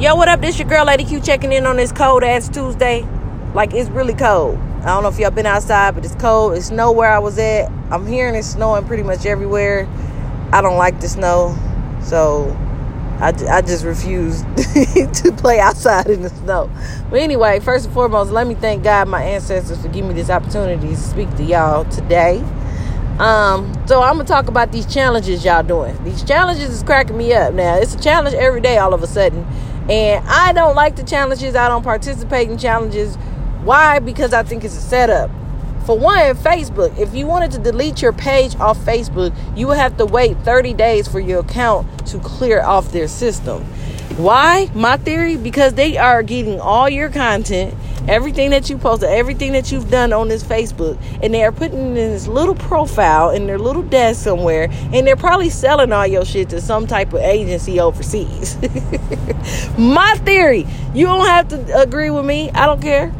Yo, what up? This your girl Lady Q checking in on this cold ass Tuesday. Like it's really cold. I don't know if y'all been outside, but it's cold. It's snow where I was at. I'm hearing it's snowing pretty much everywhere. I don't like the snow, so I, I just refuse to play outside in the snow. But anyway, first and foremost, let me thank God, my ancestors, for giving me this opportunity to speak to y'all today. Um, so I'm gonna talk about these challenges y'all doing. These challenges is cracking me up. Now it's a challenge every day, all of a sudden, and I don't like the challenges. I don't participate in challenges. Why? Because I think it's a setup. For one, Facebook. If you wanted to delete your page off Facebook, you would have to wait 30 days for your account to clear off their system. Why? My theory because they are getting all your content, everything that you posted, everything that you've done on this Facebook, and they are putting in this little profile in their little desk somewhere, and they're probably selling all your shit to some type of agency overseas. My theory. You don't have to agree with me. I don't care.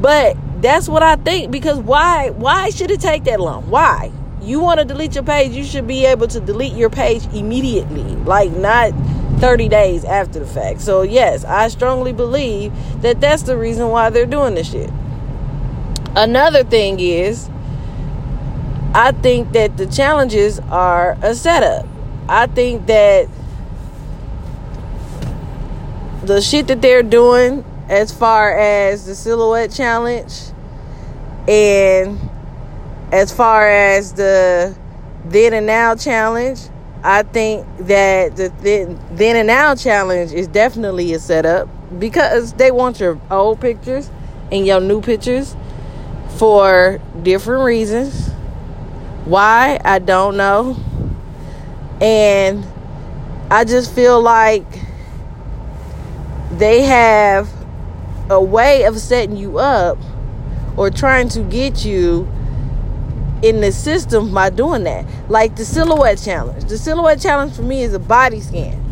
But that's what I think because why why should it take that long? Why? You want to delete your page, you should be able to delete your page immediately. Like not 30 days after the fact. So, yes, I strongly believe that that's the reason why they're doing this shit. Another thing is, I think that the challenges are a setup. I think that the shit that they're doing as far as the silhouette challenge and as far as the then and now challenge I think that the then and now challenge is definitely a setup because they want your old pictures and your new pictures for different reasons. Why? I don't know. And I just feel like they have a way of setting you up or trying to get you in the system by doing that. Like the silhouette challenge. The silhouette challenge for me is a body scan.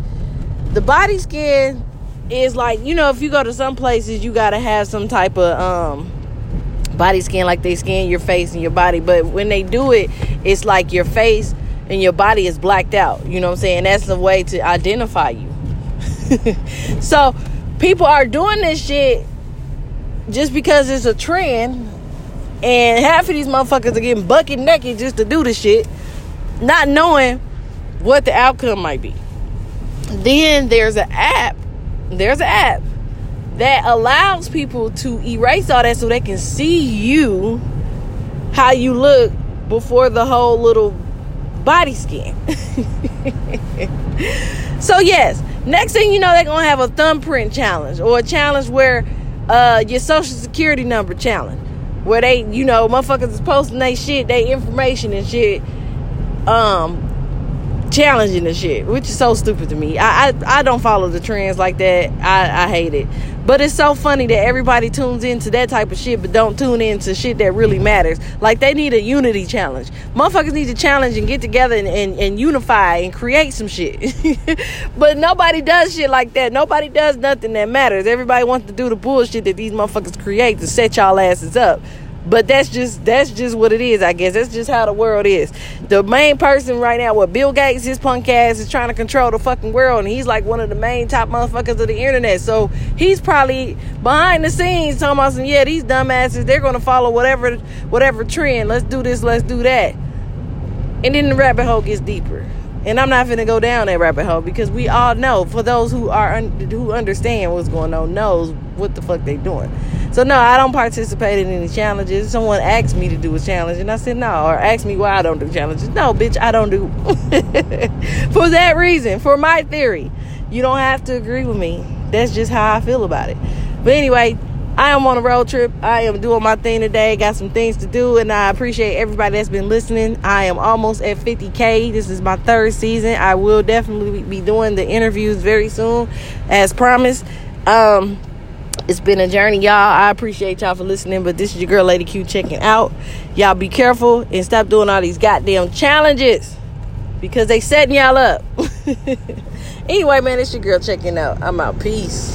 The body scan is like, you know, if you go to some places, you got to have some type of um, body scan, like they scan your face and your body. But when they do it, it's like your face and your body is blacked out. You know what I'm saying? That's the way to identify you. so people are doing this shit just because it's a trend and half of these motherfuckers are getting bucket naked just to do the shit, not knowing what the outcome might be. Then there's an app. There's an app that allows people to erase all that so they can see you how you look before the whole little body scan. so yes, next thing you know, they're gonna have a thumbprint challenge or a challenge where uh, your social security number challenge where they, you know, motherfuckers is posting they shit, they information and shit, um, challenging the shit, which is so stupid to me. I, I, I don't follow the trends like that. I, I hate it. But it's so funny that everybody tunes into that type of shit, but don't tune into shit that really matters. Like they need a unity challenge. Motherfuckers need to challenge and get together and, and, and unify and create some shit. but nobody does shit like that. Nobody does nothing that matters. Everybody wants to do the bullshit that these motherfuckers create to set y'all asses up. But that's just that's just what it is, I guess. That's just how the world is. The main person right now, what Bill Gates, his punk ass is trying to control the fucking world, and he's like one of the main top motherfuckers of the internet. So he's probably behind the scenes talking about some, yeah, these dumbasses, they're gonna follow whatever whatever trend. Let's do this, let's do that. And then the rabbit hole gets deeper. And I'm not gonna go down that rabbit hole because we all know, for those who are un- who understand what's going on, knows what the fuck they doing. So no, I don't participate in any challenges. Someone asked me to do a challenge, and I said no, or asked me why I don't do challenges. No, bitch, I don't do. for that reason, for my theory, you don't have to agree with me. That's just how I feel about it. But anyway, I am on a road trip. I am doing my thing today. Got some things to do, and I appreciate everybody that's been listening. I am almost at 50K. This is my third season. I will definitely be doing the interviews very soon, as promised. Um, it's been a journey, y'all. I appreciate y'all for listening, but this is your girl, Lady Q, checking out. Y'all be careful and stop doing all these goddamn challenges because they setting y'all up. anyway, man, it's your girl checking out. I'm out. Peace.